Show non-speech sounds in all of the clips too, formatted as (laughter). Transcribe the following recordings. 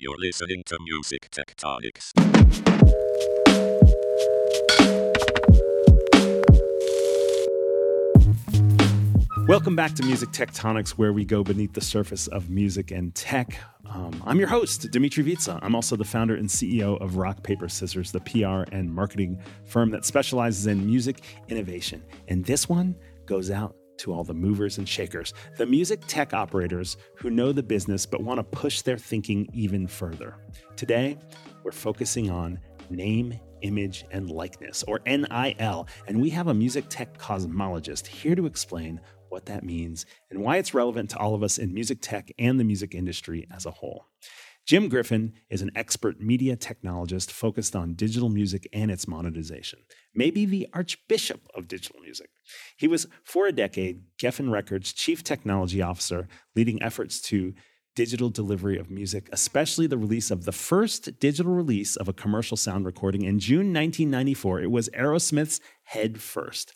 You're listening to Music Tectonics. Welcome back to Music Tectonics, where we go beneath the surface of music and tech. Um, I'm your host, Dmitri Vietze. I'm also the founder and CEO of Rock Paper Scissors, the PR and marketing firm that specializes in music innovation. And this one goes out to all the movers and shakers, the music tech operators who know the business but want to push their thinking even further. Today, we're focusing on name, image, and likeness, or NIL, and we have a music tech cosmologist here to explain what that means, and why it's relevant to all of us in music tech and the music industry as a whole. Jim Griffin is an expert media technologist focused on digital music and its monetization, maybe the archbishop of digital music. He was, for a decade, Geffen Records' chief technology officer, leading efforts to digital delivery of music, especially the release of the first digital release of a commercial sound recording in June 1994. It was Aerosmith's Head First.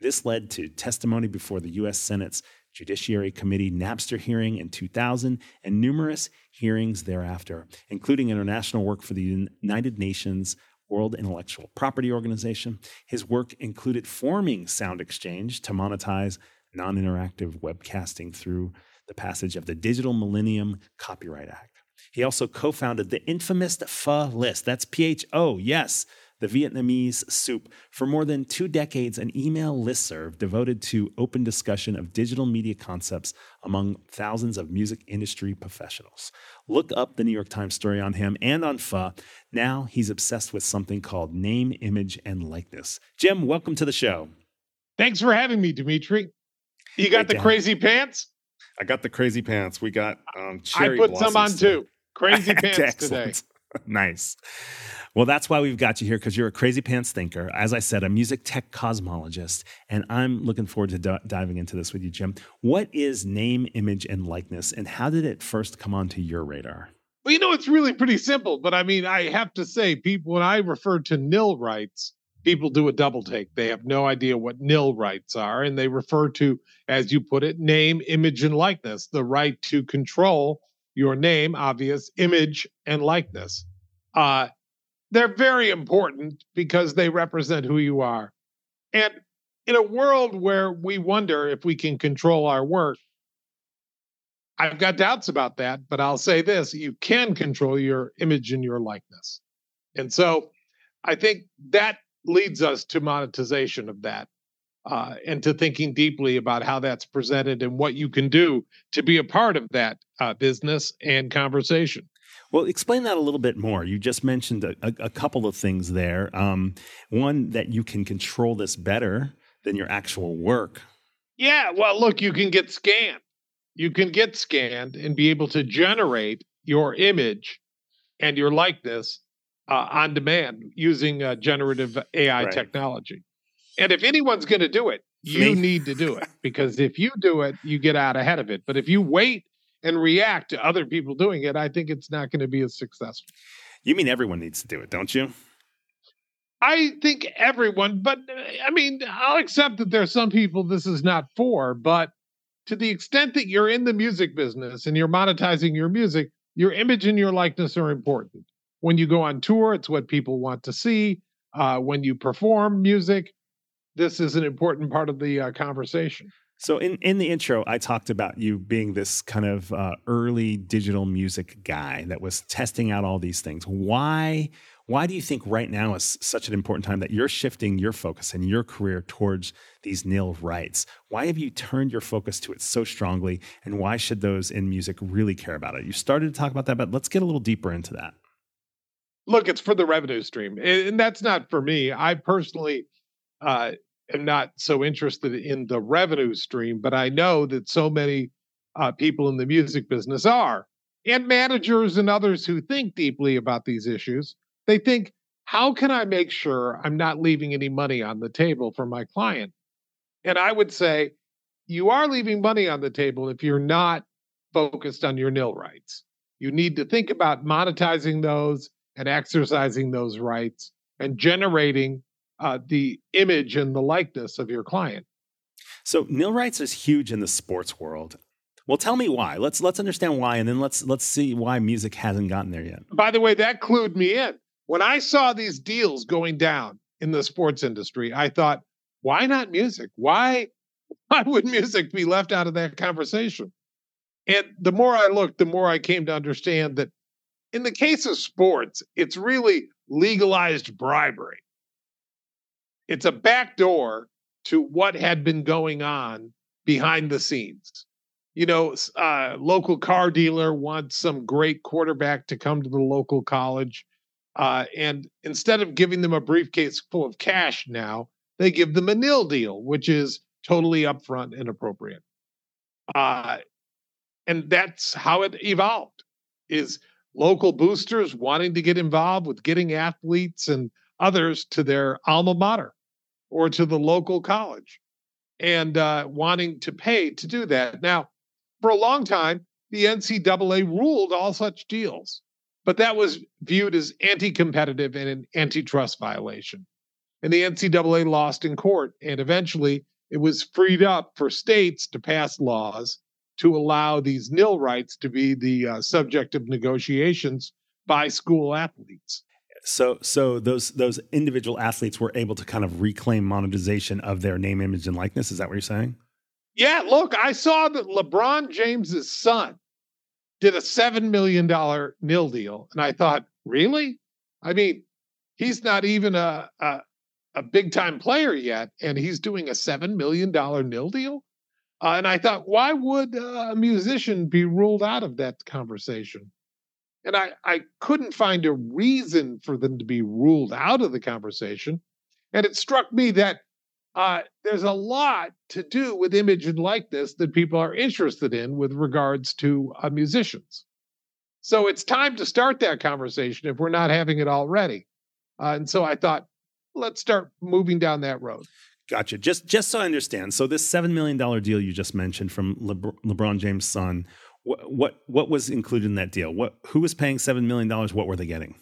This led to testimony before the U.S. Senate's Judiciary Committee Napster hearing in 2000 and numerous hearings thereafter, including international work for the United Nations World Intellectual Property Organization. His work included forming SoundExchange to monetize non interactive webcasting through the passage of the Digital Millennium Copyright Act. He also co founded the infamous Pho List. That's P H O, yes, the Vietnamese soup, for more than two decades, an email listserv devoted to open discussion of digital media concepts among thousands of music industry professionals. Look up the New York Times story on him and on Pho. Now he's obsessed with something called name, image, and likeness. Jim, welcome to the show. Thanks for having me, Dmitri. You got the crazy pants? I got the crazy pants. We got um, cherry I put some on too. Crazy (laughs) pants today. (laughs) nice. Well, that's why we've got you here because you're a crazy pants thinker. As I said, a music tech cosmologist. And I'm looking forward to d- diving into this with you, Jim. What is name, image, and likeness? And how did it first come onto your radar? Well, you know, it's really pretty simple. But I mean, I have to say, people, when I refer to nil rights, people do a double take. They have no idea what nil rights are. And they refer to, as you put it, name, image, and likeness, the right to control your name, obvious, image, and likeness. Uh, they're very important because they represent who you are. And in a world where we wonder if we can control our work, I've got doubts about that, but I'll say this you can control your image and your likeness. And so I think that leads us to monetization of that uh, and to thinking deeply about how that's presented and what you can do to be a part of that uh, business and conversation. Well, explain that a little bit more. You just mentioned a, a, a couple of things there. Um, one, that you can control this better than your actual work. Yeah. Well, look, you can get scanned. You can get scanned and be able to generate your image and your likeness uh, on demand using uh, generative AI right. technology. And if anyone's going to do it, you Me. need to do it because if you do it, you get out ahead of it. But if you wait and react to other people doing it, I think it's not going to be as successful. You mean everyone needs to do it, don't you? I think everyone, but uh, I mean, I'll accept that there are some people this is not for, but to the extent that you're in the music business and you're monetizing your music, your image and your likeness are important. When you go on tour, it's what people want to see. Uh, when you perform music, this is an important part of the uh, conversation. So in, in the intro, I talked about you being this kind of uh, early digital music guy that was testing out all these things. Why why do you think right now is such an important time that you're shifting your focus and your career towards these nil rights? Why have you turned your focus to it so strongly, and why should those in music really care about it? You started to talk about that, but let's get a little deeper into that. Look, it's for the revenue stream, and that's not for me. I personally uh, am not so interested in the revenue stream, but I know that so many uh, people in the music business are, and managers and others who think deeply about these issues. They think, how can I make sure I'm not leaving any money on the table for my client? And I would say, you are leaving money on the table if you're not focused on your nil rights. You need to think about monetizing those and exercising those rights and generating uh, the image and the likeness of your client. So nil rights is huge in the sports world. Well, tell me why. Let's let's understand why, and then let's let's see why music hasn't gotten there yet. By the way, that clued me in. When I saw these deals going down in the sports industry, I thought, why not music? Why (laughs) why would music be left out of that conversation? And the more I looked, the more I came to understand that in the case of sports, it's really legalized bribery. It's a backdoor to what had been going on behind the scenes. You know, uh, local car dealer wants some great quarterback to come to the local college. Uh, and instead of giving them a briefcase full of cash now, they give them a nil deal, which is totally upfront and appropriate. Uh, and that's how it evolved is local boosters wanting to get involved with getting athletes and others to their alma mater or to the local college and uh, wanting to pay to do that. Now, for a long time, the NCAA ruled all such deals, but that was viewed as anti competitive and an antitrust violation. And the NCAA lost in court, and eventually it was freed up for states to pass laws to allow these nil rights to be the uh, subject of negotiations by school athletes. So, so those those individual athletes were able to kind of reclaim monetization of their name, image, and likeness. Is that what you're saying? Yeah. Look, I saw that LeBron James's son did a seven million dollar nil deal, and I thought, really? I mean, he's not even a a, a big time player yet, and he's doing a seven million dollar nil deal. Uh, and I thought, why would uh, a musician be ruled out of that conversation? And I, I couldn't find a reason for them to be ruled out of the conversation. And it struck me that uh, there's a lot to do with image and likeness that people are interested in with regards to uh, musicians. So it's time to start that conversation if we're not having it already. Uh, and so I thought, let's start moving down that road. Gotcha. Just just so I understand. So this seven million dollar deal you just mentioned from Lebr- LeBron James' son, what, what what was included in that deal? What who was paying seven million dollars? What were they getting?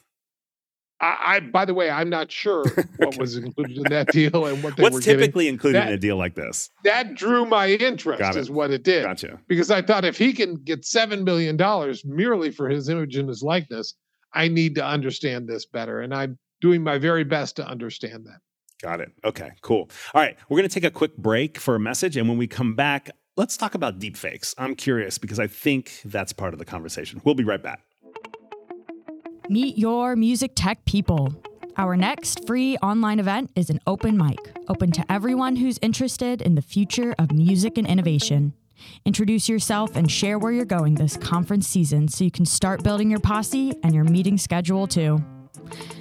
I, I, by the way, I'm not sure (laughs) what okay. was included in that deal and what they What's typically getting. included that, in a deal like this? That drew my interest, is what it did. Gotcha. Because I thought if he can get seven million dollars merely for his image and his likeness, I need to understand this better, and I'm doing my very best to understand that. Got it. Okay, cool. All right, we're going to take a quick break for a message. And when we come back, let's talk about deepfakes. I'm curious because I think that's part of the conversation. We'll be right back. Meet your music tech people. Our next free online event is an open mic, open to everyone who's interested in the future of music and innovation. Introduce yourself and share where you're going this conference season so you can start building your posse and your meeting schedule too.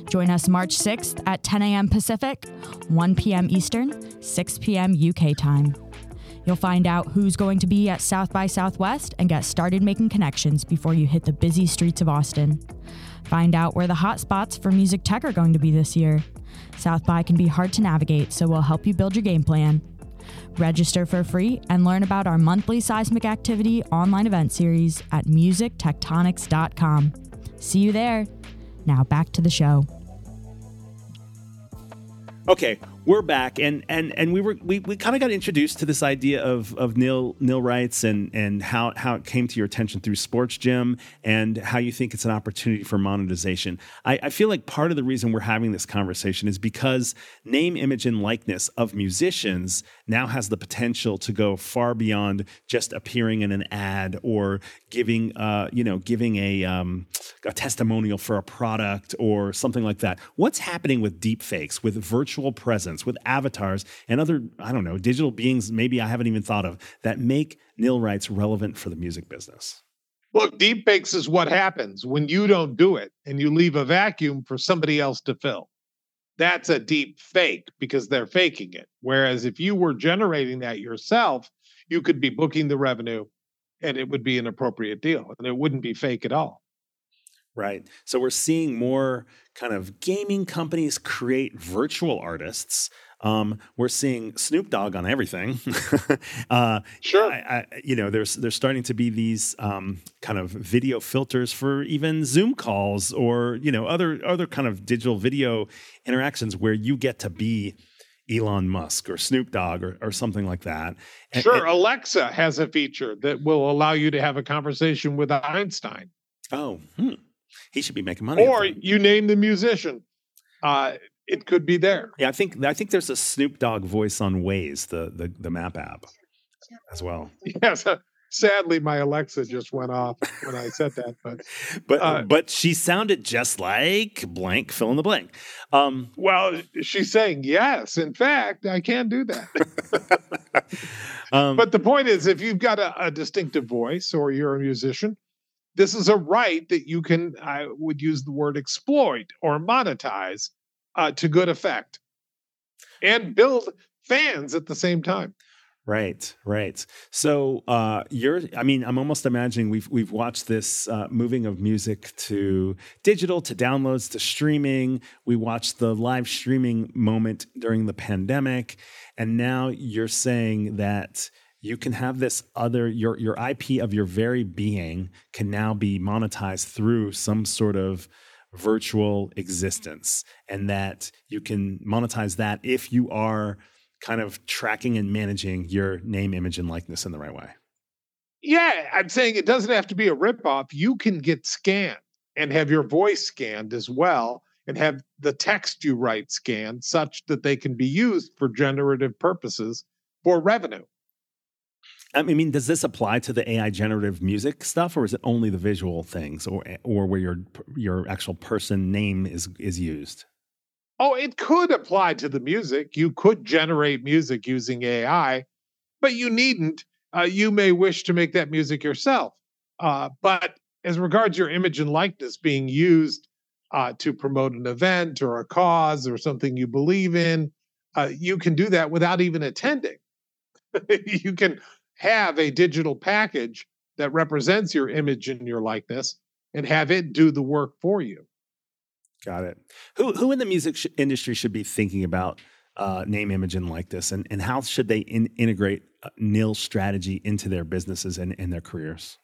Join us March 6th at 10 a.m. Pacific, 1 p.m. Eastern, 6 p.m. UK time. You'll find out who's going to be at South by Southwest and get started making connections before you hit the busy streets of Austin. Find out where the hot spots for music tech are going to be this year. South by can be hard to navigate, so we'll help you build your game plan. Register for free and learn about our monthly seismic activity online event series at musictectonics.com. See you there. Now back to the show. Okay, we're back, and and and we were we, we kind of got introduced to this idea of of nil nil rights and and how how it came to your attention through Sports Jim and how you think it's an opportunity for monetization. I, I feel like part of the reason we're having this conversation is because name, image, and likeness of musicians now has the potential to go far beyond just appearing in an ad or giving uh you know giving a um, a testimonial for a product or something like that. What's happening with deepfakes with virtual virtual presence with avatars and other, I don't know, digital beings maybe I haven't even thought of that make nil rights relevant for the music business? Look, deepfakes is what happens when you don't do it and you leave a vacuum for somebody else to fill. That's a deep fake because they're faking it. Whereas if you were generating that yourself, you could be booking the revenue and it would be an appropriate deal and it wouldn't be fake at all. Right. So we're seeing more kind of gaming companies create virtual artists. Um, we're seeing Snoop Dogg on everything. (laughs) uh, sure. I, I, you know, there's there's starting to be these um, kind of video filters for even Zoom calls or you know other other kind of digital video interactions where you get to be Elon Musk or Snoop Dogg or, or something like that. And, sure, and, Alexa has a feature that will allow you to have a conversation with Einstein. Oh, hmm. He should be making money. Or you name the musician. Uh, it could be there. Yeah, I think I think there's a Snoop Dogg voice on Waze, the the, the map app, as well. Yes, sadly my alexa just went off when i said that but (laughs) but uh, but she sounded just like blank fill in the blank um, well she's saying yes in fact i can do that (laughs) (laughs) um, but the point is if you've got a, a, distinctive voice or you're a musician this is a right that you can i would use the word exploit or monetize uh, to good effect and build fans at the same time Right, right. So uh, you're, I mean, I'm almost imagining we've we've watched this uh, moving of music to digital, to downloads, to streaming. We watched the live streaming moment during the pandemic, and now you're saying that you can have this other your your IP of your very being can now be monetized through some sort of virtual existence, and that you can monetize that if you are kind of tracking and managing your name, image, and likeness in the right way. Yeah, I'm saying it doesn't have to be a ripoff. You can get scanned and have your voice scanned as well, and have the text you write scanned such that they can be used for generative purposes for revenue. I mean, does this apply to the AI generative music stuff, or is it only the visual things, or or where your your actual person name is is used? Oh, it could apply to the music. You could generate music using AI, but you needn't. Uh, you may wish to make that music yourself. Uh, but as regards your image and likeness being used uh, to promote an event or a cause or something you believe in, uh, you can do that without even attending. (laughs) you can have a digital package that represents your image and your likeness and have it do the work for you. Got it. Who who in the music sh- industry should be thinking about uh, name, image, and likeness, and and how should they in, integrate uh, nil strategy into their businesses and, and their careers?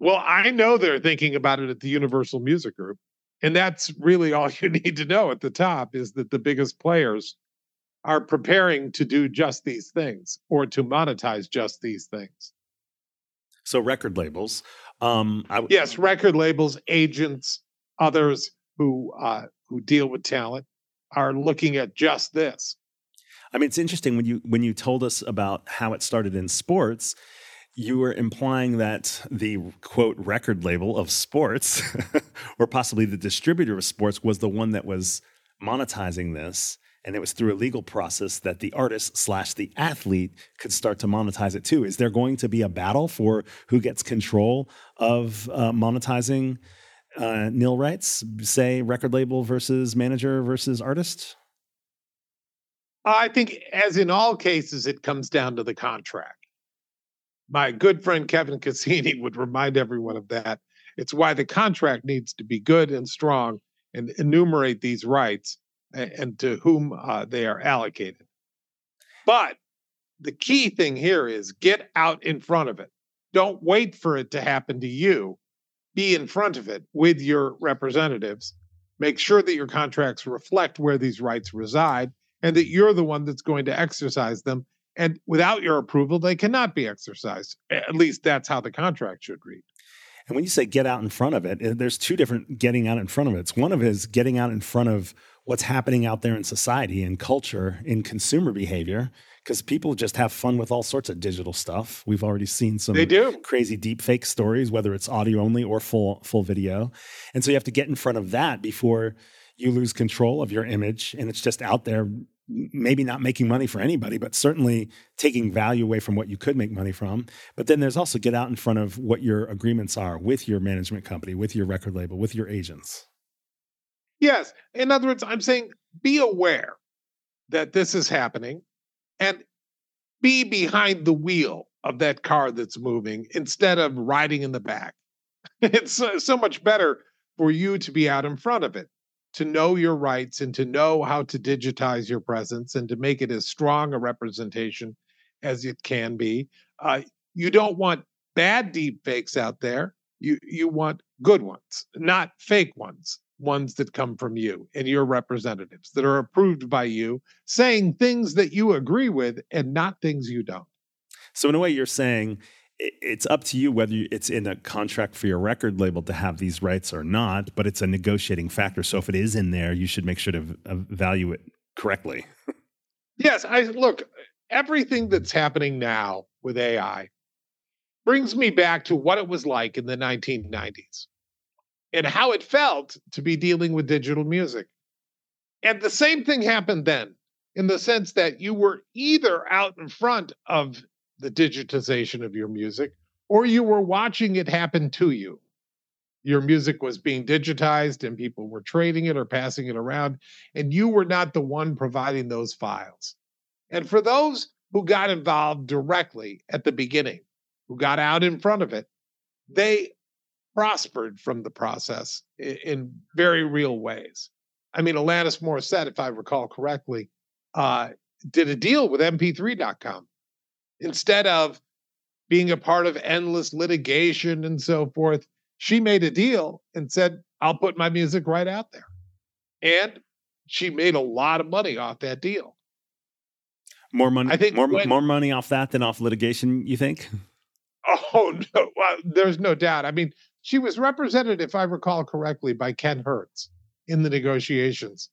Well, I know they're thinking about it at the Universal Music Group, and that's really all (laughs) you need to know at the top is that the biggest players are preparing to do just these things or to monetize just these things. So record labels, um, w- yes, record labels, agents, others who uh, who deal with talent are looking at just this. I mean, it's interesting when you when you told us about how it started in sports. You were implying that the quote record label of sports, (laughs) or possibly the distributor of sports, was the one that was monetizing this, and it was through a legal process that the artist slash the athlete could start to monetize it too. Is there going to be a battle for who gets control of uh, monetizing uh, nil rights, say record label versus manager versus artist? I think, as in all cases, it comes down to the contract. My good friend Kevin Casini would remind everyone of that. It's why the contract needs to be good and strong and enumerate these rights and, to whom uh, they are allocated. But the key thing here is get out in front of it. Don't wait for it to happen to you be in front of it with your representatives. Make sure that your contracts reflect where these rights reside and that you're the one that's going to exercise them. And without your approval, they cannot be exercised. At least that's how the contract should read. And when you say get out in front of it, eh, there's two different getting out in front of it. It's one of it is getting out in front of what's happening out there in society and culture, in consumer behavior, because people just have fun with all sorts of digital stuff. We've already seen some they do. crazy deep fake stories, whether it's audio only or full full video. And so you have to get in front of that before you lose control of your image and it's just out there maybe not making money for anybody, but certainly taking value away from what you could make money from. But then there's also get out in front of what your agreements are with your management company, with your record label, with your agents. Yes. In other words, I'm saying be aware that this is happening and be behind the wheel of that car that's moving instead of riding in the back. (laughs) It's so, much better for you to be out in front of it, to know your rights and to know how to digitize your presence and to make it as strong a representation as it can be. Uh, you don't want bad deep fakes out there. You you want good ones, not fake ones ones that come from you and your representatives that are approved by you, saying things that you agree with and not things you don't. So, in a way, you're saying it's up to you whether it's in a contract for your record label to have these rights or not, but it's a negotiating factor. So, if it is in there, you should make sure to uh, value it correctly. yes, I look, everything that's happening now with AI brings me back to what it was like in the 1990s and how it felt to be dealing with digital music. And the same thing happened then in the sense that you were either out in front of the digitization of your music or you were watching it happen to you. Your music was being digitized and people were trading it or passing it around, and you were not the one providing those files. And for those who got involved directly at the beginning, who got out in front of it, they prospered from the process in, in very real ways. I mean, Alanis Morissette, if I recall correctly, uh, did a deal with MP3.com instead of being a part of endless litigation and so forth. She made a deal and said, I'll put my music right out there. And she made a lot of money off that deal. More money. I think more when, more money off that than off litigation. You think? Oh (laughs) no, well, there's no doubt. I mean, she was represented, if I recall correctly, by Ken Hertz in the negotiations.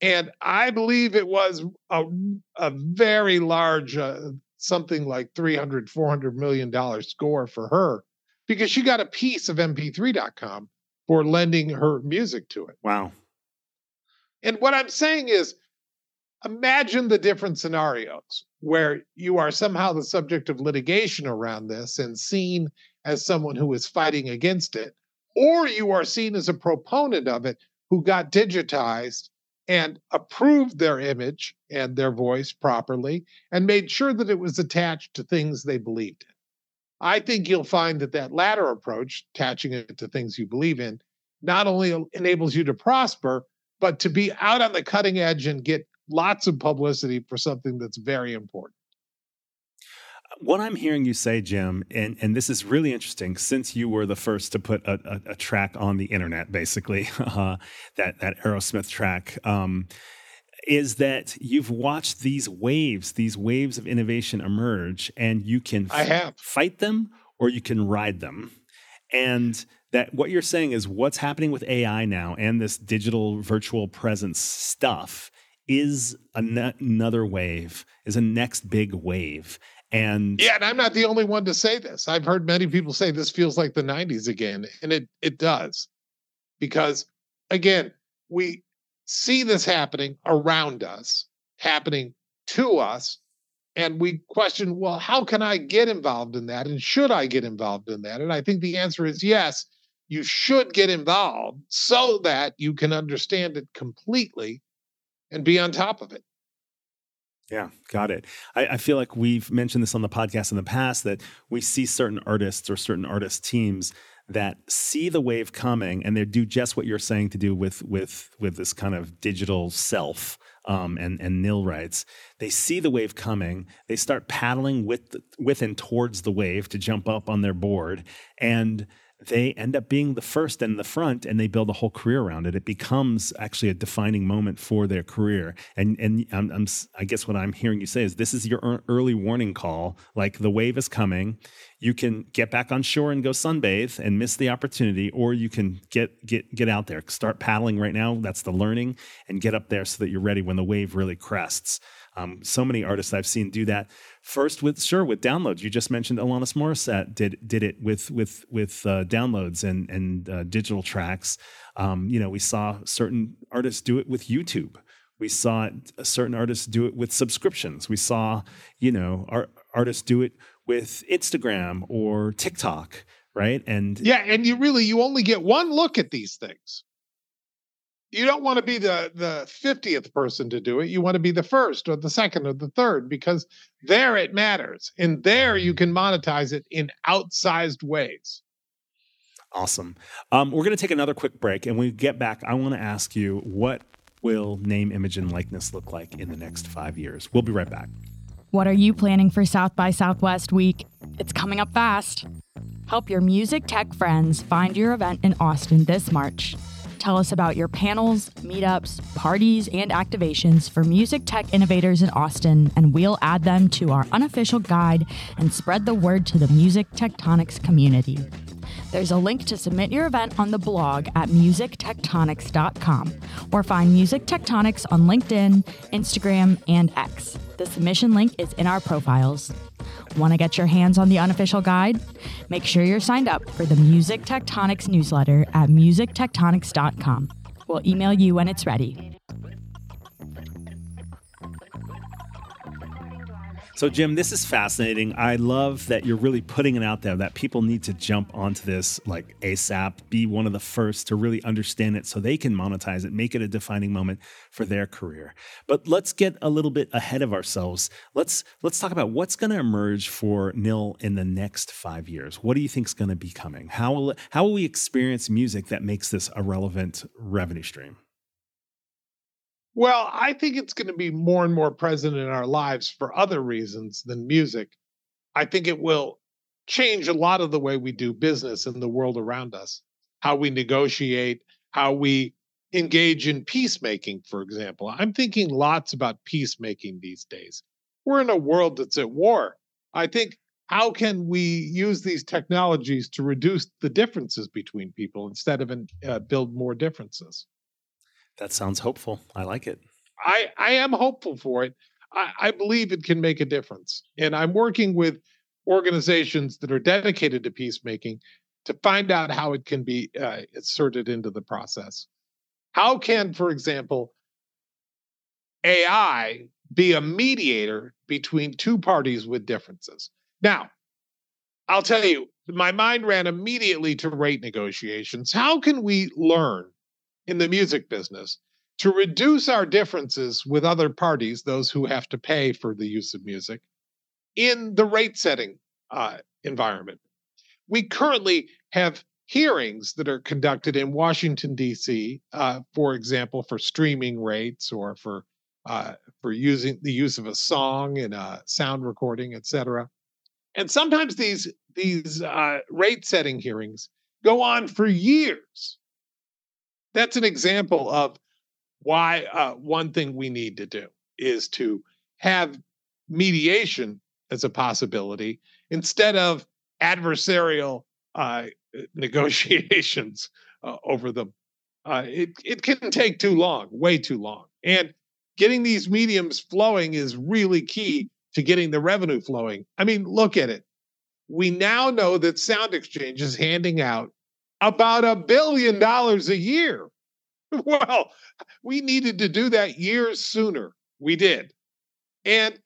And I believe it was a, a very large, uh, something like 300, 400 million dollar score for her because she got a piece of mp3.com for lending her music to it. Wow. And what I'm saying is imagine the different scenarios where you are somehow the subject of litigation around this and seen as someone who is fighting against it, or you are seen as a proponent of it who got digitized and approved their image and their voice properly and made sure that it was attached to things they believed in. I think you'll find that that latter approach, attaching it to things you believe in, not only enables you to prosper, but to be out on the cutting edge and get lots of publicity for something that's very important what I'm hearing you say, Jim, and, and this is really interesting since you were the first to put a, a, a track on the internet, basically, (laughs) uh, that, that Aerosmith track, um, is that you've watched these waves, these waves of innovation emerge, and you can I have. fight them or you can ride them. And that what you're saying is what's happening with AI now and this digital virtual presence stuff is another wave, is a next big wave. And yeah, and I'm not the only one to say this. I've heard many people say this feels like the 90s again, and it it does. Because again, we see this happening around us, happening to us, and we question, well, how can I get involved in that? And should I get involved in that? And I think the answer is yes, you should get involved so that you can understand it completely and be on top of it. Yeah, got it. I, I, feel like we've mentioned this on the podcast in the past that we see certain artists or certain artist teams that see the wave coming and they do just what you're saying to do with with with this kind of digital self um, and and nil rights. They see the wave coming. They start paddling with with and towards the wave to jump up on their board and they end up being the first and the front and they build a whole career around it. It becomes actually a defining moment for their career. And, and I'm, I'm, i guess what I'm hearing you say is this is your early warning call. Like the wave is coming. You can get back on shore and go sunbathe and miss the opportunity, or you can get, get, get out there, start paddling right now. That's the learning and get up there so that you're ready when the wave really crests. Um, so many artists I've seen do that. First, with sure with downloads. You just mentioned Alanis Morissette did did it with with with uh, downloads and and uh, digital tracks. Um, you know, we saw certain artists do it with YouTube. We saw certain artists do it with subscriptions. We saw, you know, our, artists do it with Instagram or TikTok, right? And yeah, and you really you only get one look at these things you don't want to be the the 50th person to do it you want to be the first or the second or the third because there it matters and there you can monetize it in outsized ways. Awesome. Um, we're going to take another quick break and when we get back i want to ask you what will name image and likeness look like in the next five years? We'll be right back. What are you planning for south by southwest week? It's coming up fast. Help your music tech friends find your event in austin this march Tell us about your panels, meetups, parties, and activations for music tech innovators in Austin, and we'll add them to our unofficial guide and spread the word to the music tectonics community. There's a link to submit your event on the blog at musictectonics.com or find Music Tectonics on LinkedIn, Instagram, and X. The submission link is in our profiles. Want to get your hands on the unofficial guide? Make sure you're signed up for the Music Tectonics newsletter at musictectonics.com. We'll email you when it's ready. So, Jim, this is fascinating. I love that you're really putting it out there that people need to jump onto this like ASAP, be one of the first to really understand it so they can monetize it, make it a defining moment for their career. But let's get a little bit ahead of ourselves. Let's let's talk about what's going to emerge for Nil in the next 5 years. What do you think is going to be coming? How will how will we experience music that makes this a relevant revenue stream? Well, I think it's going to be more and more present in our lives for other reasons than music. I think it will change a lot of the way we do business in the world around us, how we negotiate, how we engage in peacemaking, for example. I'm thinking lots about peacemaking these days. We're in a world that's at war. I think how can we use these technologies to reduce the differences between people instead of uh, build more differences? That sounds hopeful. I like it. I, I am hopeful for it. I, I believe it can make a difference. And I'm working with organizations that are dedicated to peacemaking to find out how it can be uh, inserted into the process. How can, for example, AI be a mediator between two parties with differences? Now, I'll tell you, my mind ran immediately to rate negotiations. How can we learn in the music business to reduce our differences with other parties, those who have to pay for the use of music, in the rate setting uh, environment. We currently have hearings that are conducted in Washington, D.C., uh, for example, for streaming rates or for uh, for using the use of a song in a sound recording, et cetera. And sometimes these these uh, rate setting hearings go on for years that's an example of why uh, one thing we need to do is to have mediation as a possibility instead of adversarial uh, (laughs) negotiations uh, over them. Uh, it it can take too long, way too long, and getting these mediums flowing is really key to getting the revenue flowing. I mean, look at it. We now know that SoundExchange is handing out about a billion dollars a year. (laughs) Well, we needed to do that years sooner. We did. And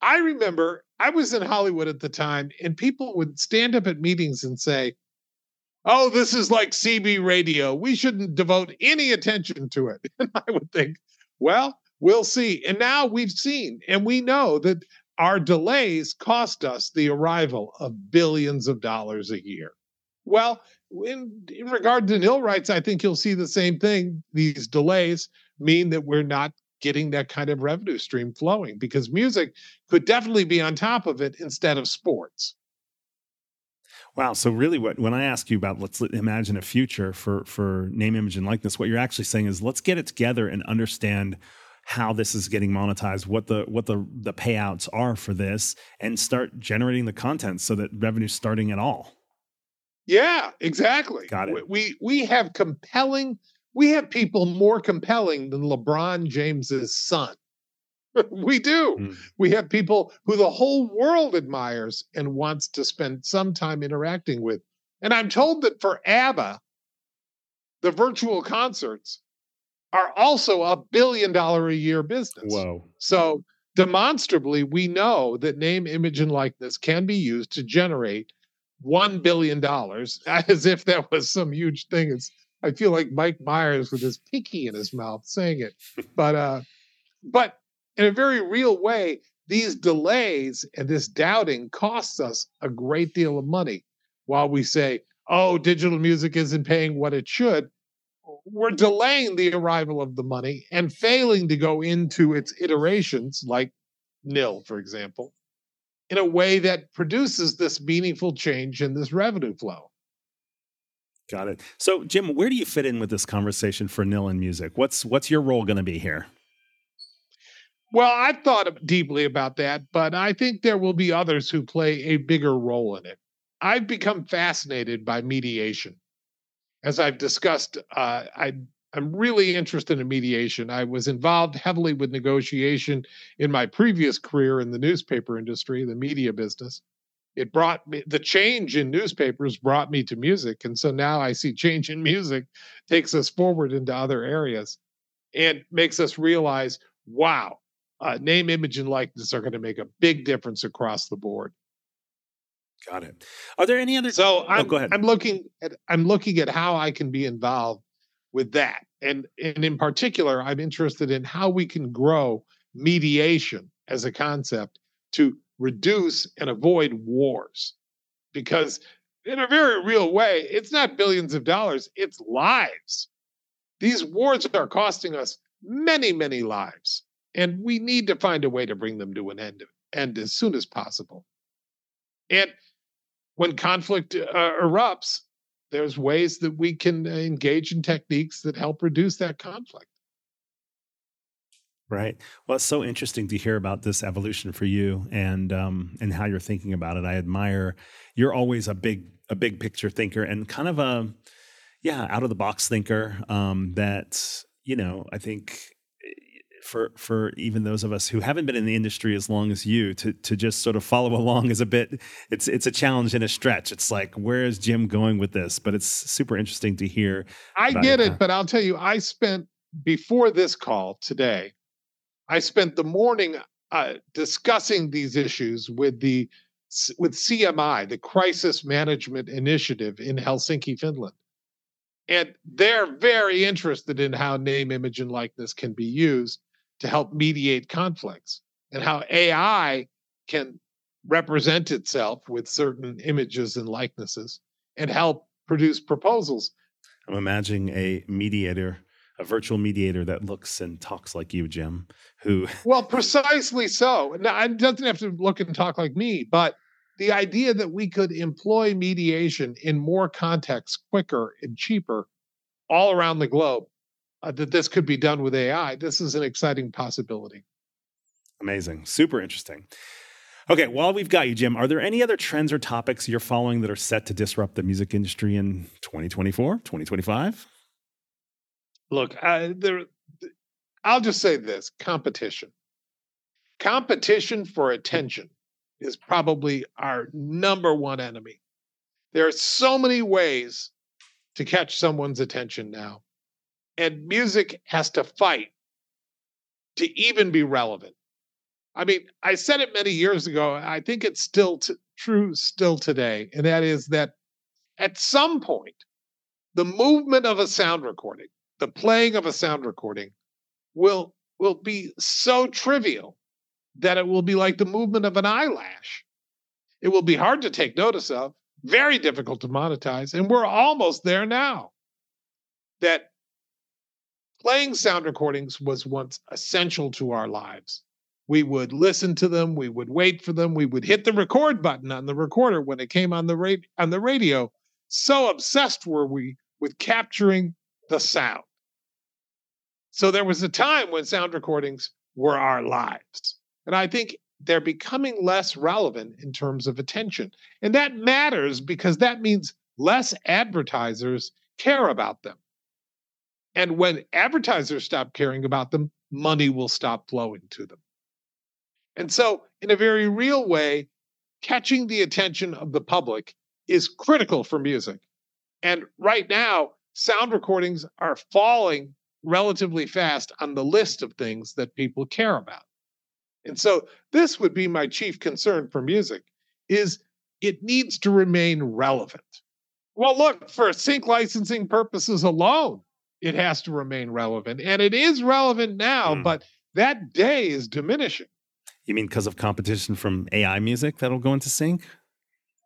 I remember I was in Hollywood at the time, and people would stand up at meetings and say, Oh, this is like CB radio. We shouldn't devote any attention to it. (laughs) And I would think, well, we'll see. And now we've seen, and we know that our delays cost us the arrival of billions of dollars a year. Well, in, in regard to nil rights, I think you'll see the same thing. These delays mean that we're not getting that kind of revenue stream flowing because music could definitely be on top of it instead of sports. Wow. So really what when I ask you about let's imagine a future for for name, image, and likeness, what you're actually saying is let's get it together and understand how this is getting monetized, what the what the the payouts are for this, and start generating the content so that revenue's starting at all. Yeah, exactly. Got it. We we have compelling. We have people more compelling than LeBron James's son. (laughs) we do. Mm. We have people who the whole world admires and wants to spend some time interacting with. And I'm told that for ABBA, the virtual concerts are also a billion dollar a year business. Whoa. So demonstrably, we know that name, image, and likeness can be used to generate one billion dollars, (laughs) as if that was some huge thing. It's I feel like Mike Myers with his pinky in his mouth saying it, but uh, but in a very real way, these delays and this doubting costs us a great deal of money. While we say, "Oh, digital music isn't paying what it should," we're delaying the arrival of the money and failing to go into its iterations, like nil, for example, in a way that produces this meaningful change in this revenue flow. Got it. So, Jim, where do you fit in with this conversation for Nil and music? What's what's your role going to be here? Well, I've thought deeply about that, but I think there will be others who play a bigger role in it. I've become fascinated by mediation. As I've discussed, uh, I, I'm really interested in mediation. I was involved heavily with negotiation in my previous career in the newspaper industry, the media business. It brought me the change in newspapers brought me to music. And so now I see change in music takes us forward into other areas and makes us realize wow, uh, name, image, and likeness are going to make a big difference across the board. Got it. Are there any other? So oh, I'm, go ahead. I'm looking at I'm looking at how I can be involved with that, and and in particular, I'm interested in how we can grow mediation as a concept to reduce and avoid wars, because in a very real way, it's not billions of dollars; it's lives. These wars are costing us many, many lives and we need to find a way to bring them to an end end as soon as possible. And when conflict uh, erupts, there's ways that we can engage in techniques that help reduce that conflict. Right. Well, it's so interesting to hear about this evolution for you and um, and how you're thinking about it. I admire you're always a big a big picture thinker and kind of a yeah out of the box thinker um, that you know I think for for even those of us who haven't been in the industry as long as you to to just sort of follow (laughs) along is a bit it's it's a challenge and a stretch. It's like where is Jim going with this? But it's super interesting to hear. I get it, but I'll tell you, I spent before this call today, I spent the morning uh, discussing these issues with the with CMI, the Crisis Management Initiative in Helsinki, Finland. And they're very interested in how name, image, and likeness can be used to help mediate conflicts and how AI can represent itself with certain images and likenesses and help produce proposals. I'm imagining a mediator, a virtual mediator that looks and talks like you, Jim, who. (laughs) Well, precisely so. Now, it doesn't have to look and talk like me, but the idea that we could employ mediation in more contexts quicker and cheaper all around the globe uh, that this could be done with AI, this is an exciting possibility. Amazing. Super interesting. Okay, while we've got you, Jim, are there any other trends or topics you're following that are set to disrupt the music industry in 2024, 2025? Look, I, there, I'll just say this competition. Competition for attention is probably our number one enemy. There are so many ways to catch someone's attention now and music has to fight to even be relevant. I mean, I said it many years ago. I think it's still t- true still today, and that is that at some point, the movement of a sound recording, the playing of a sound recording, will will be so trivial that it will be like the movement of an eyelash. It will be hard to take notice of, very difficult to monetize, and we're almost there now. That playing sound recordings was once essential to our lives. We would listen to them, we would wait for them, we would hit the record button on the recorder when it came on the ra- on the radio. So obsessed were we with capturing the sound. So there was a time when sound recordings were our lives. And I think they're becoming less relevant in terms of attention. And that matters because that means less advertisers care about them. And when advertisers stop caring about them, money will stop flowing to them. And so, in a very real way, catching the attention of the public is critical for music. And right now, sound recordings are falling relatively fast on the list of things that people care about. And so this would be my chief concern for music is it needs to remain relevant. Well, look, for sync licensing purposes alone, it has to remain relevant. And it is relevant now, mm. but that day is diminishing. You mean because of competition from AI music that'll go into sync?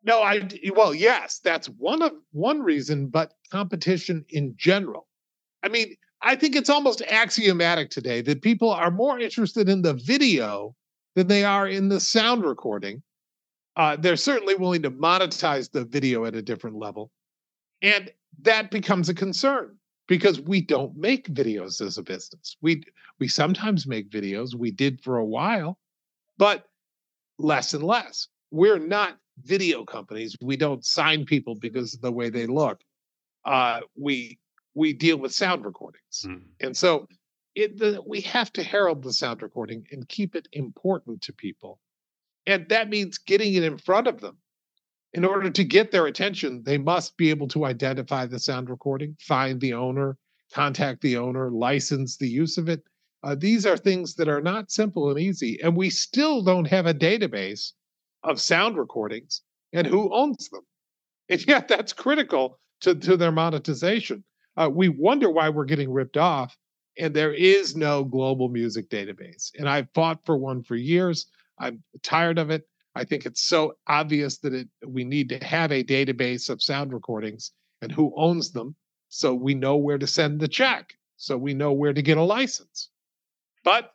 No, I well, yes, that's one of one reason, but competition in general. I mean, I think it's almost axiomatic today that people are more interested in the video than they are in the sound recording. Uh, they're certainly willing to monetize the video at a different level. And that becomes a concern because we don't make videos as a business. We we sometimes make videos. We did for a while, but less and less. We're not video companies. We don't sign people because of the way they look. Uh, we we deal with sound recordings, mm. and so it, the, we have to herald the sound recording and keep it important to people, and that means getting it in front of them. In order to get their attention, they must be able to identify the sound recording, find the owner, contact the owner, license the use of it. Uh, these are things that are not simple and easy, and we still don't have a database of sound recordings and who owns them. And yet that's critical to, to their monetization. Uh, we wonder why we're getting ripped off, and there is no global music database. And I've fought for one for years. I'm tired of it. I think it's so obvious that it, we need to have a database of sound recordings and who owns them so we know where to send the check, so we know where to get a license. But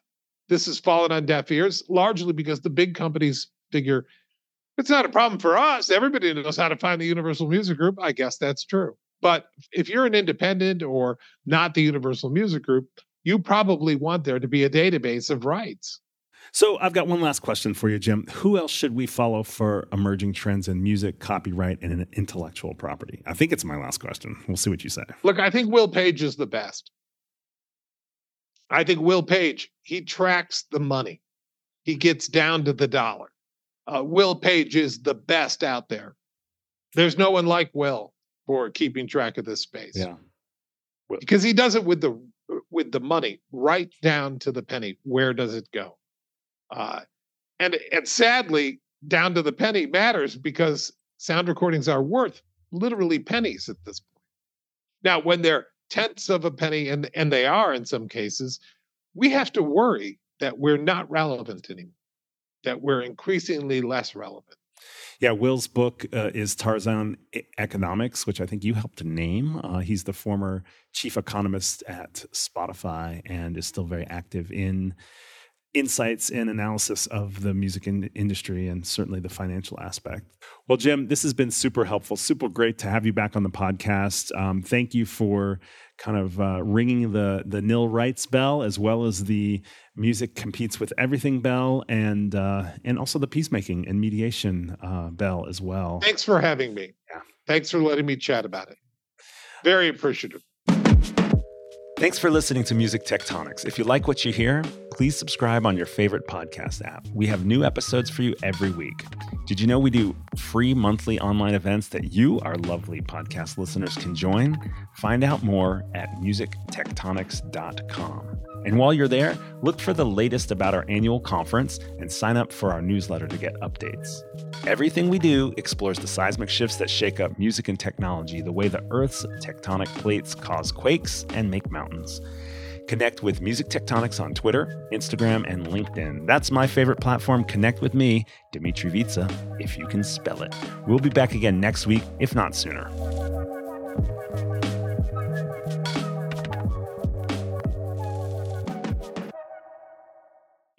this has fallen on deaf ears, largely because the big companies figure it's not a problem for us. Everybody knows how to find the Universal Music Group. I guess that's true. But if you're an independent or not the Universal Music Group, you probably want there to be a database of rights. So I've got one last question for you, Jim. Who else should we follow for emerging trends in music, copyright, and intellectual property? I think it's my last question. We'll see what you say. Look, I think Will Page is the best. I think Will Page, he tracks the money. He gets down to the dollar uh, Will Page is the best out there. There's no one like Will for keeping track of this space. Yeah, because he does it with the with the money right down to the penny. Where does it go? Uh, and and sadly, down to the penny matters because sound recordings are worth literally pennies at this point. Now, when they're tenths of a penny, and and they are in some cases, we have to worry that we're not relevant anymore that we're increasingly less relevant. Yeah, Will's book uh, is Tarzan Economics, which I think you helped name. Uh, he's the former chief economist at Spotify and is still very active in insights and analysis of the music in- industry and certainly the financial aspect. Well, Jim, this has been super helpful, super great to have you back on the podcast. Um, thank you for kind of uh, ringing the the nil rights bell as well as the music competes with everything bell and uh, and also the peacemaking and mediation uh, bell as well. Thanks for having me. Yeah. Thanks for letting me chat about it. Very appreciative. Thanks for listening to Music Tectonics. If you like what you hear, please subscribe on your favorite podcast app. We have new episodes for you every week. Did you know we do free monthly online events that you, our lovely podcast listeners, can join? Find out more at musictectonics.com. And while you're there, look for the latest about our annual conference and sign up for our newsletter to get updates. Everything we do explores the seismic shifts that shake up music and technology, the way the Earth's tectonic plates cause quakes and make mountains. Connect with Music Tectonics on Twitter, Instagram, and LinkedIn. That's my favorite platform. Connect with me, Dmitri Vietze, if you can spell it. We'll be back again next week, if not sooner.